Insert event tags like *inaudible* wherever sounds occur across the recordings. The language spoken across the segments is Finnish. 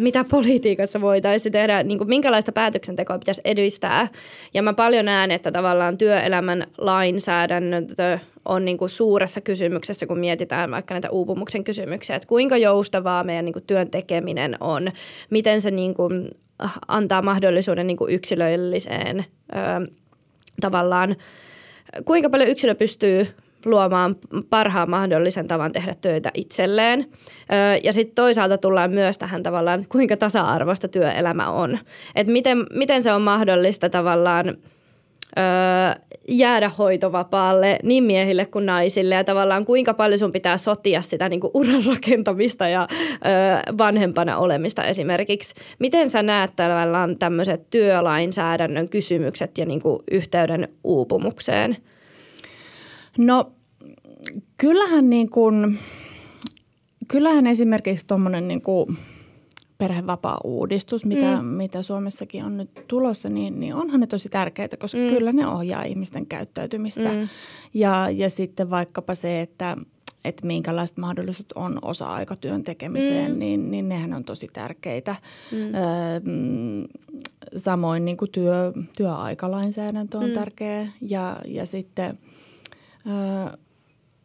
mitä politiikassa voitaisiin tehdä, niin kuin minkälaista päätöksentekoa pitäisi edistää. Ja mä paljon näen, että tavallaan työelämän lainsäädäntö on niin kuin suuressa kysymyksessä, kun mietitään vaikka näitä uupumuksen kysymyksiä, että kuinka joustavaa meidän niin kuin työn tekeminen on, miten se niin kuin antaa mahdollisuuden niin kuin yksilölliseen ö, tavallaan, kuinka paljon yksilö pystyy luomaan parhaan mahdollisen tavan tehdä töitä itselleen. Ja sitten toisaalta tullaan myös tähän tavallaan, kuinka tasa-arvoista työelämä on. Että miten, miten se on mahdollista tavallaan jäädä hoitovapaalle niin miehille kuin naisille ja tavallaan kuinka paljon sun pitää sotia sitä niin kuin uran rakentamista ja ö, vanhempana olemista esimerkiksi. Miten sä näet tavallaan tämmöiset työlainsäädännön kysymykset ja niin kuin yhteyden uupumukseen? No kyllähän niin kuin, kyllähän esimerkiksi tuommoinen niin kuin perhevapaa-uudistus, mitä, mm. mitä Suomessakin on nyt tulossa, niin, niin onhan ne tosi tärkeitä, koska mm. kyllä ne ohjaa ihmisten käyttäytymistä. Mm. Ja, ja sitten vaikkapa se, että, että minkälaiset mahdollisuudet on osa-aikatyön tekemiseen, mm. niin, niin nehän on tosi tärkeitä. Mm. Öö, samoin niin kuin työ, työaikalainsäädäntö on mm. tärkeä ja, ja sitten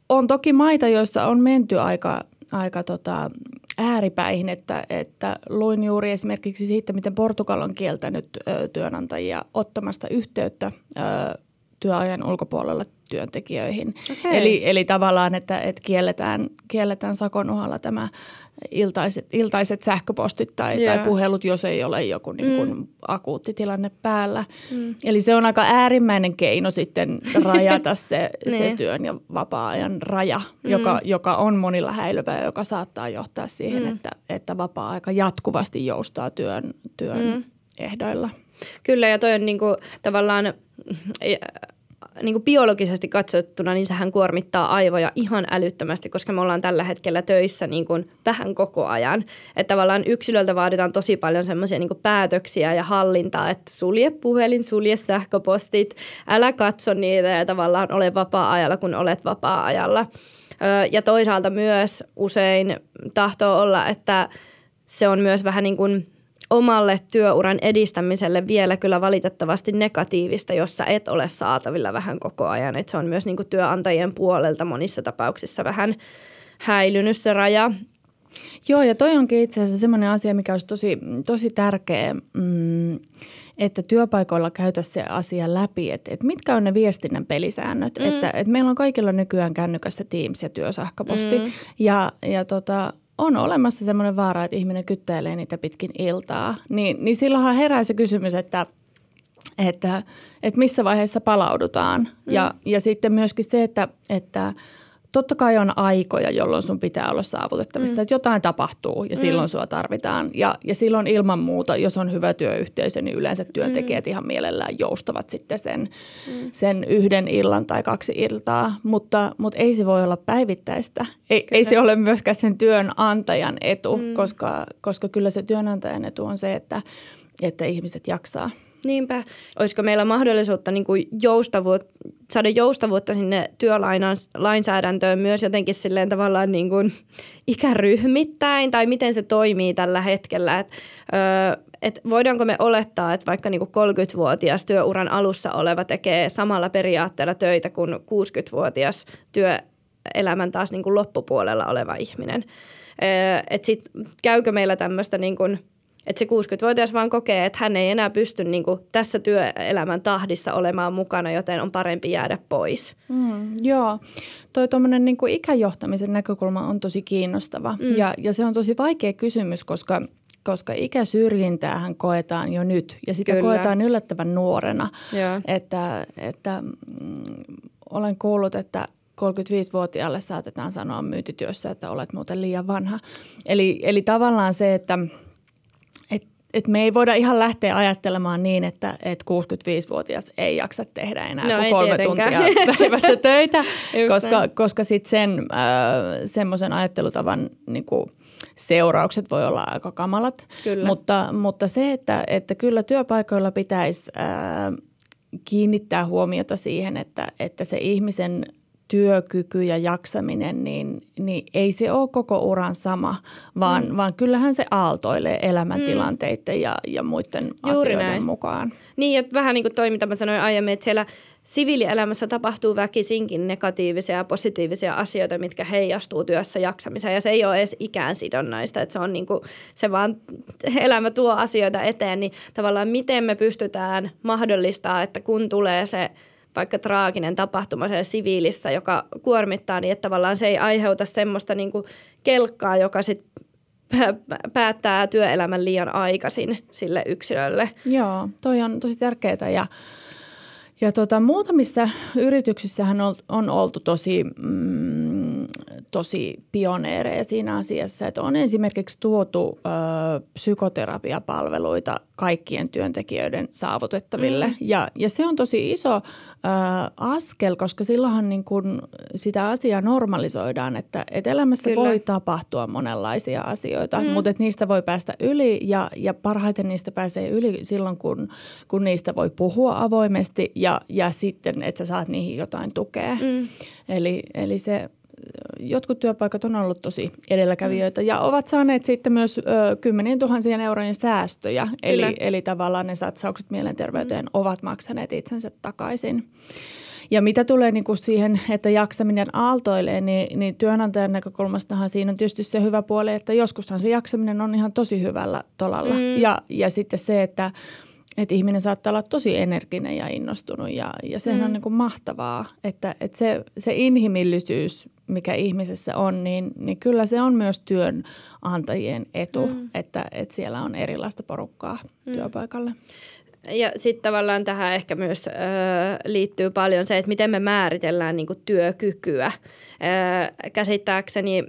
on toki maita, joissa on menty aika, aika tota, ääripäihin, että, että luin juuri esimerkiksi siitä, miten Portugal on kieltänyt ö, työnantajia ottamasta yhteyttä ö, työajan ulkopuolella työntekijöihin. Okay. Eli, eli tavallaan, että, että kielletään, kielletään sakon uhalla tämä iltaiset, iltaiset sähköpostit tai, yeah. tai puhelut, jos ei ole joku niin kuin mm. akuutti tilanne päällä. Mm. Eli se on aika äärimmäinen keino sitten *laughs* rajata se, se niin. työn ja vapaa-ajan raja, mm. joka, joka on monilla häilyvä ja joka saattaa johtaa siihen, mm. että, että vapaa-aika jatkuvasti joustaa työn, työn mm. ehdoilla. Kyllä ja toi on niin kuin, tavallaan niin kuin biologisesti katsottuna, niin sehän kuormittaa aivoja ihan älyttömästi, koska me ollaan tällä hetkellä töissä niin kuin vähän koko ajan. Että tavallaan yksilöltä vaaditaan tosi paljon semmoisia niin päätöksiä ja hallintaa, että sulje puhelin, sulje sähköpostit, älä katso niitä ja tavallaan ole vapaa-ajalla, kun olet vapaa-ajalla. Ja toisaalta myös usein tahtoo olla, että se on myös vähän niin kuin omalle työuran edistämiselle vielä kyllä valitettavasti negatiivista, jossa et ole saatavilla vähän koko ajan. Et se on myös niin kuin työnantajien puolelta monissa tapauksissa vähän häilynyt se raja. Joo, ja toi onkin itse asiassa semmoinen asia, mikä olisi tosi, tosi tärkeä, mm, että työpaikoilla käytäisiin se asia läpi, että, että mitkä on ne viestinnän pelisäännöt. Mm. Että, että meillä on kaikilla nykyään kännykässä Teams ja työsähköposti, mm. ja, ja tota, on olemassa semmoinen vaara, että ihminen kyttäilee niitä pitkin iltaa, niin, niin silloinhan herää se kysymys, että, että, että missä vaiheessa palaudutaan. Mm. Ja, ja sitten myöskin se, että, että totta kai on aikoja, jolloin sun pitää olla saavutettavissa, mm. että jotain tapahtuu ja mm. silloin sua tarvitaan. Ja, ja silloin ilman muuta, jos on hyvä työyhteisö, niin yleensä työntekijät mm. ihan mielellään joustavat sitten sen, mm. sen yhden illan tai kaksi iltaa. Mutta, mutta ei se voi olla päivittäistä. Ei, ei se ole myöskään sen työnantajan etu, mm. koska, koska kyllä se työnantajan etu on se, että, että ihmiset jaksaa – Niinpä. Olisiko meillä mahdollisuutta niin kuin joustavuut, saada joustavuutta sinne työlainsäädäntöön myös jotenkin silleen tavallaan niin kuin ikäryhmittäin tai miten se toimii tällä hetkellä. Et, ö, et voidaanko me olettaa, että vaikka niin kuin 30-vuotias työuran alussa oleva tekee samalla periaatteella töitä kuin 60-vuotias työelämän taas niin kuin loppupuolella oleva ihminen. Että sit käykö meillä tämmöistä niin että se 60-vuotias vaan kokee, että hän ei enää pysty niin kuin tässä työelämän tahdissa olemaan mukana, joten on parempi jäädä pois. Mm, joo, toi tuommoinen niin ikäjohtamisen näkökulma on tosi kiinnostava mm. ja, ja se on tosi vaikea kysymys, koska koska ikäsyrjintäähän koetaan jo nyt ja sitä Kyllä. koetaan yllättävän nuorena. Joo. Että, että mm, olen kuullut, että 35-vuotiaalle saatetaan sanoa myyntityössä, että olet muuten liian vanha. Eli, eli tavallaan se, että – et me ei voida ihan lähteä ajattelemaan niin, että, että 65-vuotias ei jaksa tehdä enää no, kuin kolme tietenkään. tuntia päivässä *laughs* töitä, koska, koska sitten sen äh, semmoisen ajattelutavan niin kuin, seuraukset voi olla aika kamalat. Kyllä. Mutta, mutta se, että, että kyllä työpaikoilla pitäisi äh, kiinnittää huomiota siihen, että, että se ihmisen työkyky ja jaksaminen, niin, niin ei se ole koko uran sama, vaan, mm. vaan kyllähän se aaltoilee elämäntilanteiden mm. ja, ja muiden Juuri asioiden näin. mukaan. Niin, että vähän niin kuin toi, mitä mä sanoin aiemmin, että siellä siviilielämässä tapahtuu väkisinkin negatiivisia ja positiivisia asioita, mitkä heijastuu työssä jaksamiseen. Ja se ei ole edes ikään sidonnaista, että se on niin kuin, se vaan elämä tuo asioita eteen, niin tavallaan miten me pystytään mahdollistaa, että kun tulee se vaikka traaginen tapahtuma siellä siviilissä, joka kuormittaa, niin että tavallaan se ei aiheuta semmoista niin kuin kelkkaa, joka sitten päättää työelämän liian aikaisin sille yksilölle. Joo, toi on tosi tärkeää ja ja tota, muutamissa yrityksissähän on, on oltu tosi, mm, tosi pioneereja siinä asiassa, että on esimerkiksi tuotu ö, psykoterapiapalveluita kaikkien työntekijöiden saavutettaville. Mm. Ja, ja se on tosi iso askel, koska silloinhan niin kun sitä asiaa normalisoidaan, että, että elämässä Kyllä. voi tapahtua monenlaisia asioita, mm. mutta että niistä voi päästä yli ja, ja parhaiten niistä pääsee yli silloin, kun, kun niistä voi puhua avoimesti ja, ja sitten, että sä saat niihin jotain tukea. Mm. Eli, eli se jotkut työpaikat on ollut tosi edelläkävijöitä ja ovat saaneet sitten myös ö, kymmenien tuhansien eurojen säästöjä. Eli, eli tavallaan ne satsaukset mielenterveyteen mm. ovat maksaneet itsensä takaisin. Ja mitä tulee niin kuin siihen, että jaksaminen aaltoilee, niin, niin työnantajan näkökulmastahan siinä on tietysti se hyvä puoli, että joskushan se jaksaminen on ihan tosi hyvällä tolalla. Mm. Ja, ja sitten se, että että ihminen saattaa olla tosi energinen ja innostunut ja, ja sehän mm. on niin kuin mahtavaa, että, että se, se inhimillisyys, mikä ihmisessä on, niin, niin kyllä se on myös työnantajien etu, mm. että, että siellä on erilaista porukkaa mm. työpaikalle. Ja sitten tavallaan tähän ehkä myös ö, liittyy paljon se, että miten me määritellään niin kuin työkykyä. Ö, käsittääkseni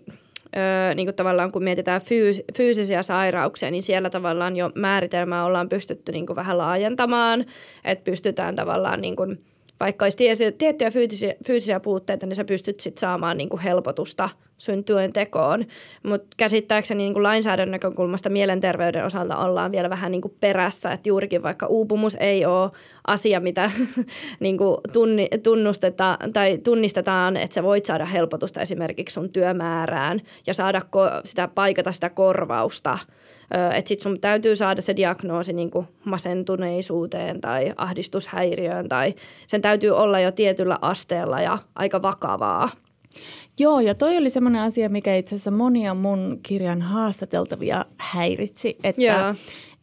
niin kuin tavallaan kun mietitään fyys, fyysisiä sairauksia, niin siellä tavallaan jo määritelmää ollaan pystytty niin kuin vähän laajentamaan, että pystytään tavallaan niin kuin, vaikka olisi tiettyjä fyysisiä, fyysisiä puutteita, niin sä pystyt sitten saamaan niin kuin helpotusta – syntyen tekoon. Mutta käsittääkseni niin kuin lainsäädännön näkökulmasta mielenterveyden osalta ollaan vielä vähän niin kuin perässä, että juurikin vaikka uupumus ei ole asia, mitä *laughs* niin kuin tunni, tunnustetaan tai tunnistetaan, että sä voit saada helpotusta esimerkiksi sun työmäärään ja saada ko- sitä paikata sitä korvausta. Että sit sun täytyy saada se diagnoosi niin kuin masentuneisuuteen tai ahdistushäiriöön tai sen täytyy olla jo tietyllä asteella ja aika vakavaa. Joo, ja toi oli semmoinen asia, mikä itse asiassa monia mun kirjan haastateltavia häiritsi, että,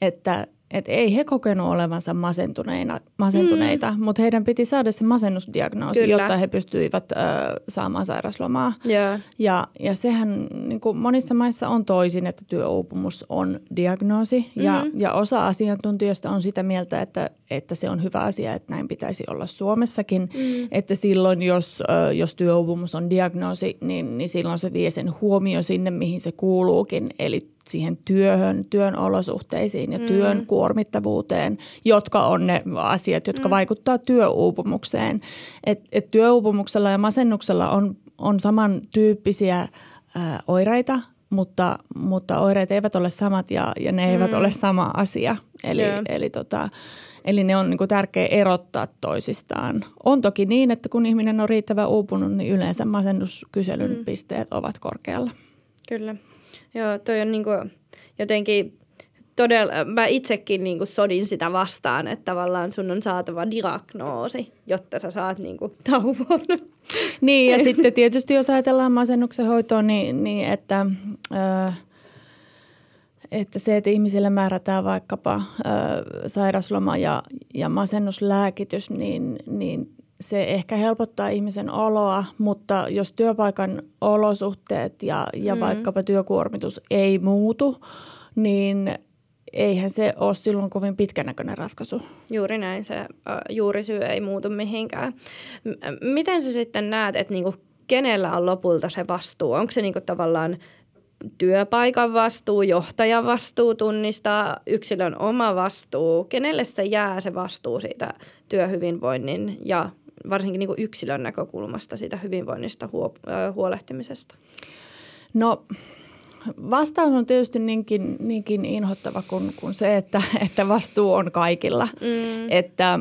että että ei he kokenut olevansa masentuneina, masentuneita, mm. mutta heidän piti saada se masennusdiagnoosi, Kyllä. jotta he pystyivät ö, saamaan sairaslomaa. Yeah. Ja, ja sehän niin kuin monissa maissa on toisin, että työuupumus on diagnoosi. Mm-hmm. Ja, ja osa asiantuntijoista on sitä mieltä, että, että se on hyvä asia, että näin pitäisi olla Suomessakin. Mm. Että silloin, jos, ö, jos työuupumus on diagnoosi, niin, niin silloin se vie sen huomio sinne, mihin se kuuluukin. Eli siihen työhön, työn olosuhteisiin ja mm. työn kuormittavuuteen, jotka on ne asiat, jotka mm. vaikuttaa työuupumukseen. Et, et työuupumuksella ja masennuksella on, on samantyyppisiä ää, oireita, mutta, mutta oireet eivät ole samat ja, ja ne eivät mm. ole sama asia. Eli, yeah. eli, tota, eli ne on niin tärkeä erottaa toisistaan. On toki niin, että kun ihminen on riittävän uupunut, niin yleensä masennuskyselyn mm. pisteet ovat korkealla. Kyllä. Joo, toi on niinku jotenkin todella, mä itsekin niinku sodin sitä vastaan, että tavallaan sun on saatava diagnoosi, jotta sä saat niinku tauon. Niin ja *laughs* sitten tietysti jos ajatellaan masennuksen hoitoa, niin, niin että... Öö, että se, että ihmisille määrätään vaikkapa ö, sairasloma ja, ja masennuslääkitys, niin, niin se ehkä helpottaa ihmisen oloa, mutta jos työpaikan olosuhteet ja, ja mm. vaikkapa työkuormitus ei muutu, niin eihän se ole silloin kovin pitkänäköinen ratkaisu. Juuri näin, se juurisyy ei muutu mihinkään. Miten sä sitten näet, että niinku, kenellä on lopulta se vastuu? Onko se niinku tavallaan työpaikan vastuu, johtajan vastuu tunnistaa, yksilön oma vastuu? Kenelle se jää se vastuu siitä työhyvinvoinnin ja varsinkin niin kuin yksilön näkökulmasta siitä hyvinvoinnista huolehtimisesta? No vastaus on tietysti niinkin, niinkin inhottava kuin, kuin se, että, että vastuu on kaikilla. Mm. Että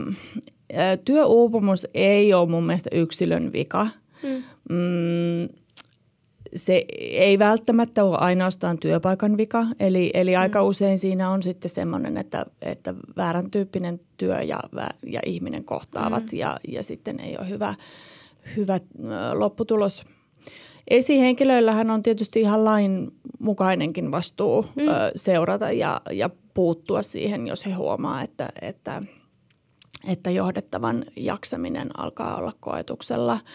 työuupumus ei ole mun mielestä yksilön vika – Mm. Mm, se ei välttämättä ole ainoastaan työpaikan vika, eli, eli aika mm. usein siinä on sitten semmoinen, että, että väärän tyyppinen työ ja, ja ihminen kohtaavat mm. ja, ja sitten ei ole hyvä, hyvä lopputulos. Esihenkilöillähän on tietysti ihan lain mukainenkin vastuu mm. seurata ja, ja puuttua siihen, jos he huomaa, että, että, että johdettavan jaksaminen alkaa olla koetuksella –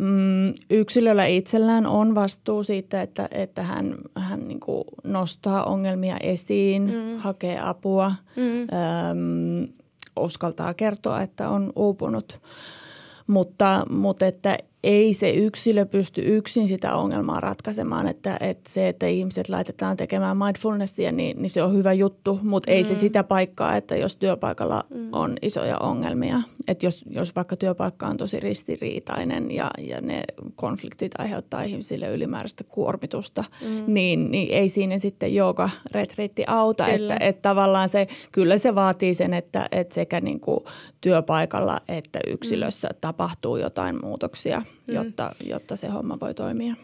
Mm, yksilöllä itsellään on vastuu siitä, että, että hän, hän niin kuin nostaa ongelmia esiin, mm. hakee apua, mm. äm, uskaltaa kertoa, että on uupunut. Mutta, mutta että ei se yksilö pysty yksin sitä ongelmaa ratkaisemaan, että, että se, että ihmiset laitetaan tekemään mindfulnessia, niin, niin se on hyvä juttu, mutta mm. ei se mm. sitä paikkaa, että jos työpaikalla mm. on isoja ongelmia, että jos, jos vaikka työpaikka on tosi ristiriitainen ja, ja ne konfliktit aiheuttaa ihmisille ylimääräistä kuormitusta, mm. niin, niin ei siinä sitten joka retriitti auta, että, että tavallaan se, kyllä se vaatii sen, että, että sekä niin kuin työpaikalla että yksilössä mm. tapahtuu jotain muutoksia – mm. jotta, jotta se homma voi toimia.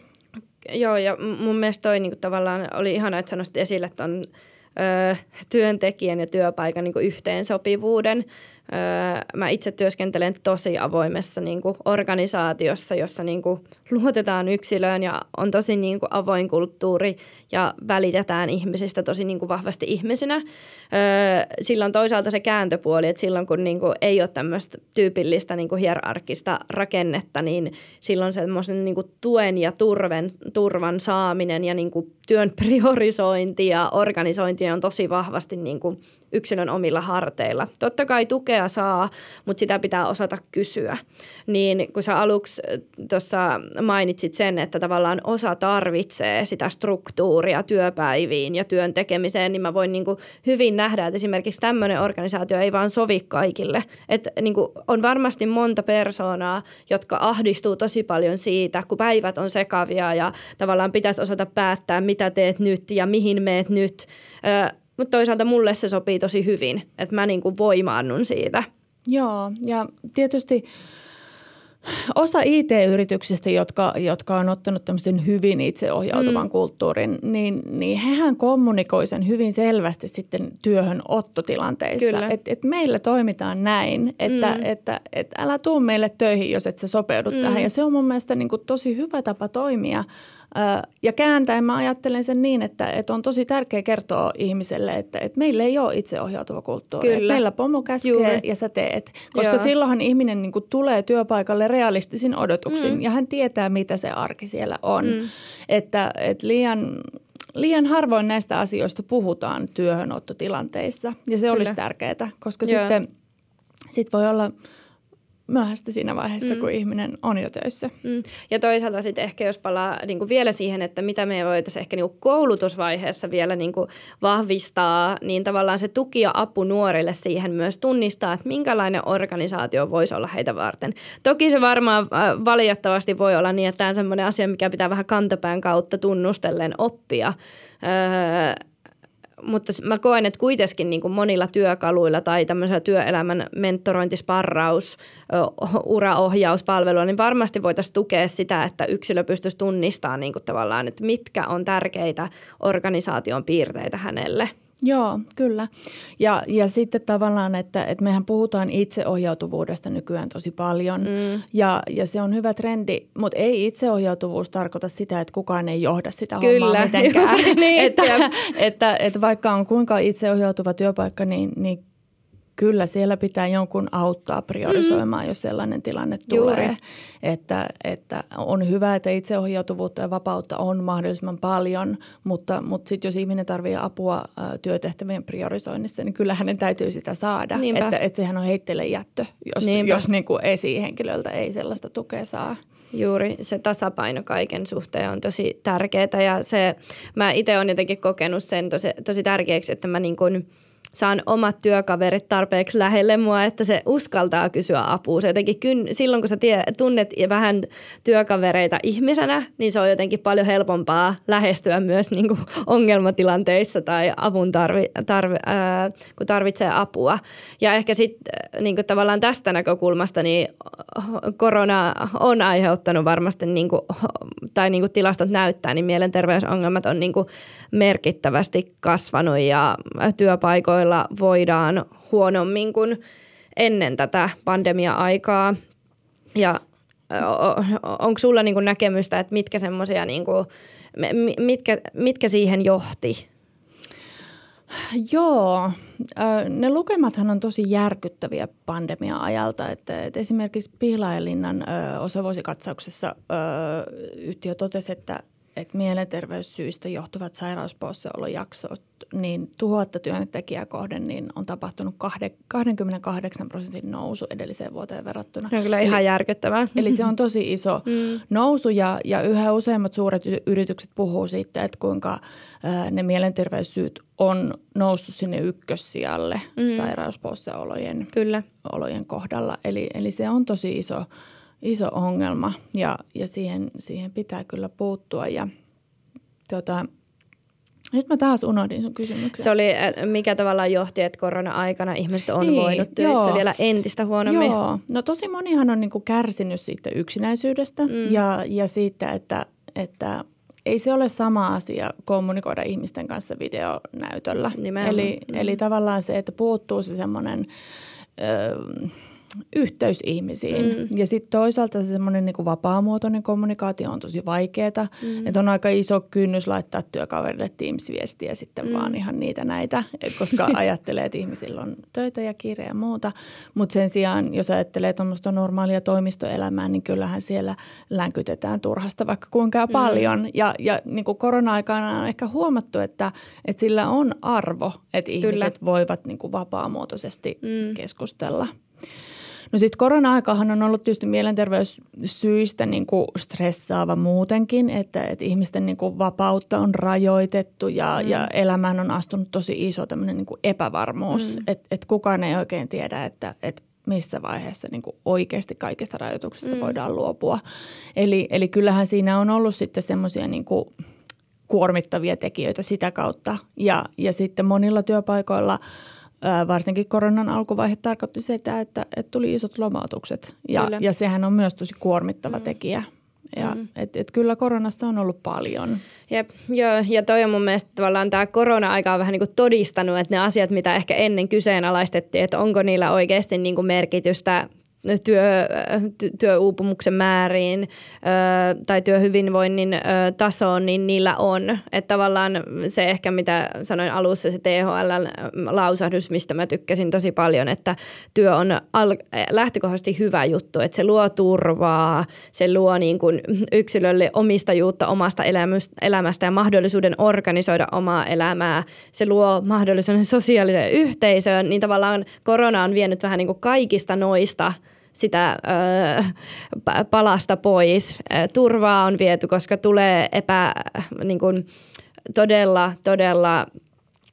Joo, ja mun mielestä toi niin tavallaan oli ihana, että sanoisit esille tuon työntekijän ja työpaikan niin yhteensopivuuden. Öö, mä itse työskentelen tosi avoimessa niin kuin organisaatiossa, jossa niin kuin luotetaan yksilöön ja on tosi niin kuin avoin kulttuuri ja välitetään ihmisistä tosi niin kuin vahvasti ihmisinä. Öö, sillä on toisaalta se kääntöpuoli, että silloin kun niin kuin ei ole tämmöistä tyypillistä niin kuin hierarkista rakennetta, niin silloin semmoisen niin kuin tuen ja turven, turvan saaminen ja niin kuin työn priorisointi ja organisointi on tosi vahvasti niin kuin yksilön omilla harteilla. Totta kai tukea saa, mutta sitä pitää osata kysyä. Niin kun sä aluksi tuossa mainitsit sen, että tavallaan osa tarvitsee sitä struktuuria työpäiviin ja työn tekemiseen, niin mä voin niin kuin hyvin nähdä, että esimerkiksi tämmöinen organisaatio ei vaan sovi kaikille. Että niin kuin on varmasti monta persoonaa, jotka ahdistuu tosi paljon siitä, kun päivät on sekavia ja tavallaan pitäisi osata päättää, mitä teet nyt ja mihin meet nyt. Mutta toisaalta mulle se sopii tosi hyvin, että mä niin kuin voimaannun siitä. Joo, ja tietysti osa IT-yrityksistä, jotka, jotka on ottanut tämmöisen hyvin itseohjautuvan mm. kulttuurin, niin, niin hehän kommunikoi sen hyvin selvästi sitten työhön ottotilanteissa. Että et meillä toimitaan näin, että mm. että, että et älä tuu meille töihin, jos et sä sopeudu mm. tähän. Ja se on mun mielestä niin kuin tosi hyvä tapa toimia – ja kääntäen mä ajattelen sen niin, että, että on tosi tärkeää kertoa ihmiselle, että, että meillä ei ole itseohjautuva kulttuuri. Kyllä. Että meillä pomo käskee Juuri. ja sä teet. Koska Joo. silloinhan ihminen niin kuin tulee työpaikalle realistisin odotuksin mm. ja hän tietää, mitä se arki siellä on. Mm. Että, että liian, liian harvoin näistä asioista puhutaan työhönottotilanteissa ja se Kyllä. olisi tärkeää, koska Joo. sitten sit voi olla – myöhäistä siinä vaiheessa, mm. kun ihminen on jo töissä. Mm. Ja toisaalta sitten ehkä jos palaa niin kuin vielä siihen, että mitä me voitaisiin ehkä niin kuin koulutusvaiheessa vielä niin kuin vahvistaa, niin tavallaan se tuki ja apu nuorille siihen myös tunnistaa, että minkälainen organisaatio voisi olla heitä varten. Toki se varmaan äh, valitettavasti voi olla niin, että tämä on sellainen asia, mikä pitää vähän kantapään kautta tunnustellen oppia. Öö, mutta mä koen, että kuitenkin niin kuin monilla työkaluilla tai tämmöisellä työelämän mentorointisparraus, uraohjauspalvelua, niin varmasti voitaisiin tukea sitä, että yksilö pystyisi tunnistamaan niin kuin tavallaan, että mitkä on tärkeitä organisaation piirteitä hänelle – Joo, kyllä. Ja, ja sitten tavallaan, että, että mehän puhutaan itseohjautuvuudesta nykyään tosi paljon mm. ja, ja se on hyvä trendi, mutta ei itseohjautuvuus tarkoita sitä, että kukaan ei johda sitä kyllä. hommaa *laughs* mitenkään. niin, että, että, että vaikka on kuinka itseohjautuva työpaikka, niin, niin kyllä siellä pitää jonkun auttaa priorisoimaan, mm. jos sellainen tilanne Juuri. tulee. Että, että on hyvä, että itseohjautuvuutta ja vapautta on mahdollisimman paljon, mutta, mutta sitten jos ihminen tarvitsee apua työtehtävien priorisoinnissa, niin kyllä hänen täytyy sitä saada. Että, että sehän on heitteille jättö, jos, jos niin kuin esihenkilöltä ei sellaista tukea saa. Juuri se tasapaino kaiken suhteen on tosi tärkeää ja se, mä itse olen jotenkin kokenut sen tosi, tosi tärkeäksi, että mä niin kuin – saan omat työkaverit tarpeeksi lähelle mua, että se uskaltaa kysyä apua. Se jotenkin kyn, silloin, kun sä tie, tunnet vähän työkavereita ihmisenä, niin se on jotenkin paljon helpompaa lähestyä myös niin kuin ongelmatilanteissa tai avun tarvi, tarvi, ää, kun tarvitsee apua. Ja ehkä sitten niin tavallaan tästä näkökulmasta niin korona on aiheuttanut varmasti, niin kuin, tai niin kuin tilastot näyttää, niin mielenterveysongelmat on niin kuin merkittävästi kasvanut ja työpaikoilla voidaan huonommin kuin ennen tätä pandemia-aikaa. Ja onko sulla niin kuin näkemystä, että mitkä semmoisia, niin mitkä, mitkä siihen johti? Joo, ne lukemathan on tosi järkyttäviä pandemia-ajalta. Että, että esimerkiksi Pihlajalinnan osavuosikatsauksessa yhtiö totesi, että, että mielenterveyssyistä johtuvat sairauspoissaolojaksot niin tuhatta työntekijää kohden niin on tapahtunut 28 prosentin nousu edelliseen vuoteen verrattuna. Se on kyllä ihan eli, järkyttävää. Eli se on tosi iso mm. nousu ja, ja yhä useammat suuret yritykset puhuu siitä, että kuinka ää, ne mielenterveyssyyt on noussut sinne ykkössijalle mm. sairauspoissaolojen kyllä. olojen kohdalla. Eli, eli se on tosi iso, iso ongelma ja, ja siihen, siihen pitää kyllä puuttua ja tota, nyt mä taas unohdin sun kysymyksen. Se oli, mikä tavallaan johti, että korona-aikana ihmiset on niin, voinut töissä joo. vielä entistä huonommin. Joo, no tosi monihan on niinku kärsinyt siitä yksinäisyydestä mm. ja, ja siitä, että, että ei se ole sama asia kommunikoida ihmisten kanssa videonäytöllä. Nimenomaan. Eli, mm. eli tavallaan se, että puuttuu se semmoinen... Öö, yhteys ihmisiin. Mm. Ja sitten toisaalta se semmoinen niin vapaamuotoinen kommunikaatio on tosi vaikeaa. Mm. Että on aika iso kynnys laittaa työkaverille Teams-viestiä sitten mm. vaan ihan niitä näitä, koska *laughs* ajattelee, että ihmisillä on töitä ja kiire ja muuta. Mutta sen sijaan, jos ajattelee tuommoista normaalia toimistoelämää, niin kyllähän siellä länkytetään turhasta vaikka kuinka mm. paljon. Ja, ja niin kuin korona-aikana on ehkä huomattu, että, että sillä on arvo, että ihmiset Kyllä. voivat niin kuin vapaamuotoisesti mm. keskustella. No sitten korona-aikahan on ollut tietysti mielenterveyssyistä niin kuin stressaava muutenkin, että, että ihmisten niin kuin vapautta on rajoitettu ja, mm. ja elämään on astunut tosi iso tämmöinen niin kuin epävarmuus, mm. että, että kukaan ei oikein tiedä, että, että missä vaiheessa niin kuin oikeasti kaikista rajoituksista mm. voidaan luopua. Eli, eli kyllähän siinä on ollut sitten semmoisia niin kuin kuormittavia tekijöitä sitä kautta ja, ja sitten monilla työpaikoilla – varsinkin koronan alkuvaihe tarkoitti sitä, että, että tuli isot lomautukset ja, ja sehän on myös tosi kuormittava mm. tekijä. Ja mm. et, et kyllä koronasta on ollut paljon. Jep, joo, ja toi on mun mielestä tavallaan tämä korona-aika on vähän niin kuin todistanut, että ne asiat, mitä ehkä ennen kyseenalaistettiin, että onko niillä oikeasti niin kuin merkitystä työ, työuupumuksen määriin ö, tai työhyvinvoinnin ö, tasoon, niin niillä on. Että tavallaan se ehkä, mitä sanoin alussa, se THL-lausahdus, mistä mä tykkäsin tosi paljon, että työ on al- lähtökohtaisesti hyvä juttu, että se luo turvaa, se luo niin kuin yksilölle omistajuutta omasta elämästä ja mahdollisuuden organisoida omaa elämää. Se luo mahdollisuuden sosiaaliseen yhteisöön, niin tavallaan korona on vienyt vähän niin kuin kaikista noista – sitä ö, palasta pois. Turvaa on viety, koska tulee epä, niin kuin, todella, todella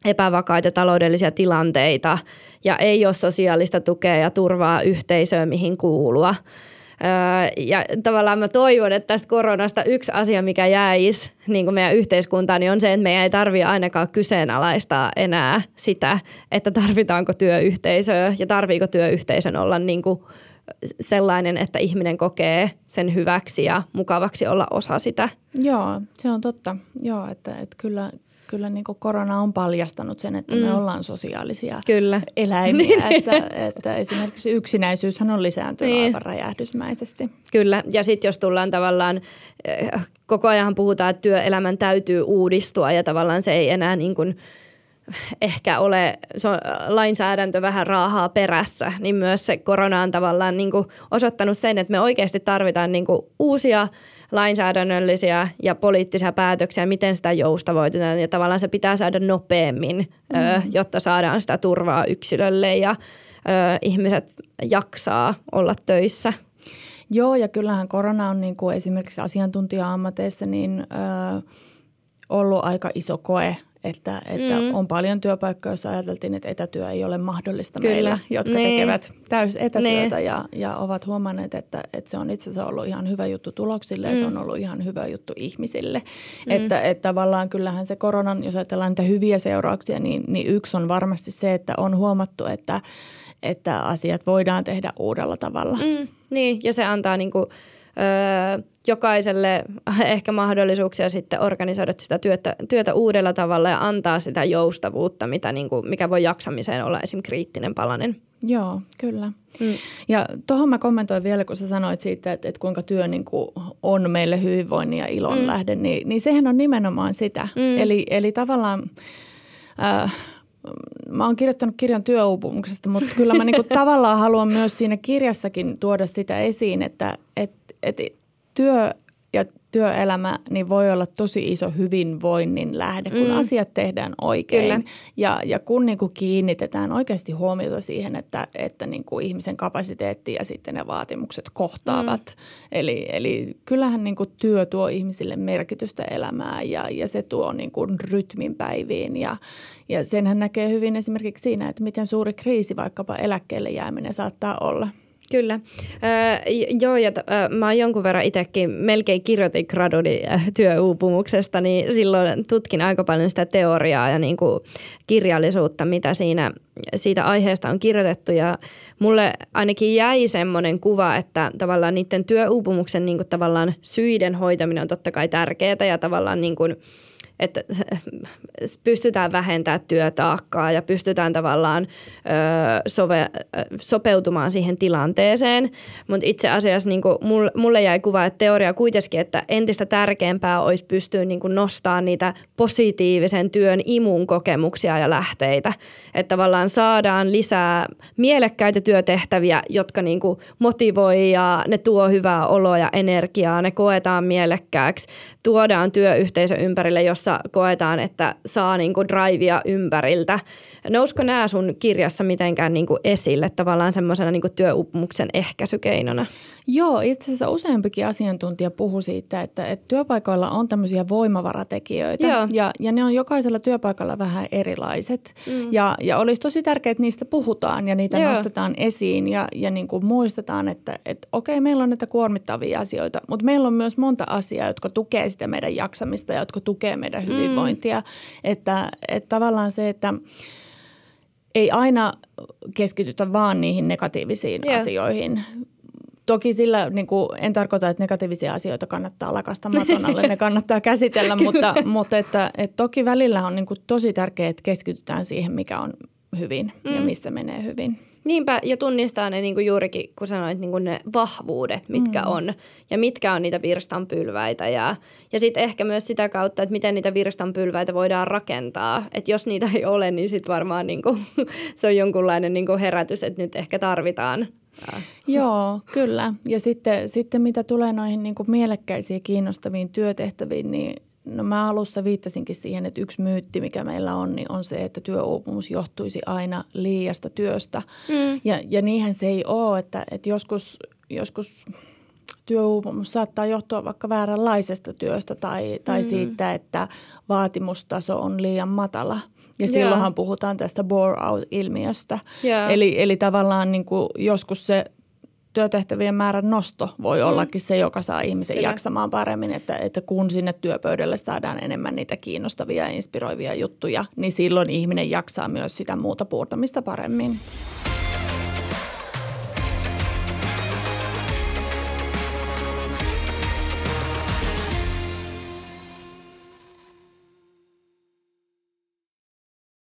epävakaita taloudellisia tilanteita ja ei ole sosiaalista tukea ja turvaa yhteisöön, mihin kuulua. ja tavallaan mä toivon, että tästä koronasta yksi asia, mikä jäisi niin kuin meidän yhteiskuntaan, niin on se, että meidän ei tarvitse ainakaan kyseenalaistaa enää sitä, että tarvitaanko työyhteisöä ja tarviiko työyhteisön olla niin kuin sellainen, että ihminen kokee sen hyväksi ja mukavaksi olla osa sitä. Joo, se on totta. Joo, että, että kyllä, kyllä niin korona on paljastanut sen, että mm. me ollaan sosiaalisia kyllä. eläimiä. Niin. *laughs* että, että esimerkiksi yksinäisyyshän on lisääntynyt niin. aivan räjähdysmäisesti. Kyllä, ja sitten jos tullaan tavallaan, eh, koko ajan puhutaan, että työelämän täytyy uudistua ja tavallaan se ei enää niin kuin – ehkä ole se on lainsäädäntö vähän raahaa perässä, niin myös se korona on tavallaan niin kuin osoittanut sen, että me oikeasti tarvitaan niin kuin uusia lainsäädännöllisiä ja poliittisia päätöksiä, miten sitä joustavoitetaan ja tavallaan se pitää saada nopeammin, mm. jotta saadaan sitä turvaa yksilölle ja ö, ihmiset jaksaa olla töissä. Joo, ja kyllähän korona on niin kuin esimerkiksi asiantuntija-ammateissa niin, ö, ollut aika iso koe että, että mm. on paljon työpaikkoja, joissa ajateltiin, että etätyö ei ole mahdollista Kyllä. meillä, jotka niin. tekevät täys etätyötä niin. ja, ja ovat huomanneet, että, että se on itse asiassa ollut ihan hyvä juttu tuloksille mm. ja se mm. on ollut ihan hyvä juttu ihmisille. Mm. Että, että tavallaan kyllähän se koronan, jos ajatellaan niitä hyviä seurauksia, niin, niin yksi on varmasti se, että on huomattu, että että asiat voidaan tehdä uudella tavalla. Mm, niin, ja se antaa niin kuin, öö, jokaiselle *laughs* ehkä mahdollisuuksia sitten organisoida sitä työtä, työtä uudella tavalla ja antaa sitä joustavuutta, mitä niin kuin, mikä voi jaksamiseen olla esim. kriittinen palanen. Joo, kyllä. Mm. Ja tuohon mä kommentoin vielä, kun sä sanoit siitä, että, että kuinka työ niin kuin on meille hyvinvoinnin ja ilon mm. lähde, niin, niin sehän on nimenomaan sitä. Mm. Eli, eli tavallaan... Äh, mä oon kirjoittanut kirjan työuupumuksesta, mutta kyllä mä niinku *laughs* tavallaan haluan myös siinä kirjassakin tuoda sitä esiin, että et, et työ ja työelämä niin voi olla tosi iso hyvinvoinnin lähde, kun mm. asiat tehdään oikein. Kyllä. Ja, ja kun niin kuin kiinnitetään oikeasti huomiota siihen, että, että niin kuin ihmisen kapasiteetti ja sitten ne vaatimukset kohtaavat. Mm. Eli, eli kyllähän niin kuin työ tuo ihmisille merkitystä elämään ja, ja se tuo niin kuin rytmin päiviin. Ja, ja senhän näkee hyvin esimerkiksi siinä, että miten suuri kriisi vaikkapa eläkkeelle jääminen saattaa olla – Kyllä. Öö, joo, ja öö, mä jonkun verran itsekin melkein kirjoitin graduni työuupumuksesta, niin silloin tutkin aika paljon sitä teoriaa ja niin kuin kirjallisuutta, mitä siinä siitä aiheesta on kirjoitettu. Ja mulle ainakin jäi semmoinen kuva, että tavallaan niiden työuupumuksen niin kuin tavallaan syiden hoitaminen on totta kai tärkeää ja tavallaan niin kuin – että pystytään vähentämään työtaakkaa ja pystytään tavallaan ö, sove, sopeutumaan siihen tilanteeseen. Mutta itse asiassa niin mulle, jäi kuva, että teoria kuitenkin, että entistä tärkeämpää olisi pystyä niin nostamaan niitä positiivisen työn imun kokemuksia ja lähteitä. Että tavallaan saadaan lisää mielekkäitä työtehtäviä, jotka niin motivoi ja ne tuo hyvää oloa ja energiaa, ne koetaan mielekkääksi. Tuodaan työyhteisö ympärille, jossa jossa koetaan, että saa niin kuin drivea ympäriltä. Nousko nämä sun kirjassa mitenkään niin kuin esille tavallaan semmoisena niin työuupumuksen ehkäisykeinona? Joo, itse asiassa useampikin asiantuntija puhui siitä, että, että työpaikoilla on tämmöisiä voimavaratekijöitä Joo. ja, ja ne on jokaisella työpaikalla vähän erilaiset. Mm. Ja, ja olisi tosi tärkeää, että niistä puhutaan ja niitä Joo. nostetaan esiin ja, ja niin kuin muistetaan, että, että okei, meillä on näitä kuormittavia asioita, mutta meillä on myös monta asiaa, jotka tukee sitä meidän jaksamista ja jotka tukee meidän mm. hyvinvointia. Mm. Että, että tavallaan se, että ei aina keskitytä vaan niihin negatiivisiin yeah. asioihin. Toki sillä niin kuin, en tarkoita, että negatiivisia asioita kannattaa lakasta maton alle, ne kannattaa käsitellä, *laughs* mutta, mutta että, että toki välillä on niin kuin, tosi tärkeää, että keskitytään siihen, mikä on hyvin mm. ja missä menee hyvin. Niinpä, ja tunnistaa ne niin kuin juurikin, kun sanoit, niin kuin ne vahvuudet, mitkä mm. on, ja mitkä on niitä virstanpylväitä. Ja, ja sitten ehkä myös sitä kautta, että miten niitä virstanpylväitä voidaan rakentaa. Että jos niitä ei ole, niin sitten varmaan niin kuin, *laughs* se on jonkunlainen niin kuin herätys, että nyt ehkä tarvitaan Joo, kyllä. Ja sitten, sitten mitä tulee noihin niin kuin mielekkäisiin kiinnostaviin työtehtäviin, niin no mä alussa viittasinkin siihen, että yksi myytti, mikä meillä on, niin on se, että työuupumus johtuisi aina liiasta työstä. Mm. Ja, ja niinhän se ei ole, että, että joskus, joskus työuupumus saattaa johtua vaikka vääränlaisesta työstä tai, tai mm. siitä, että vaatimustaso on liian matala – ja silloinhan yeah. puhutaan tästä bore out-ilmiöstä. Yeah. Eli, eli tavallaan niin kuin joskus se työtehtävien määrän nosto voi mm. ollakin se, joka saa ihmisen Kyllä. jaksamaan paremmin, että, että kun sinne työpöydälle saadaan enemmän niitä kiinnostavia ja inspiroivia juttuja, niin silloin ihminen jaksaa myös sitä muuta puurtamista paremmin.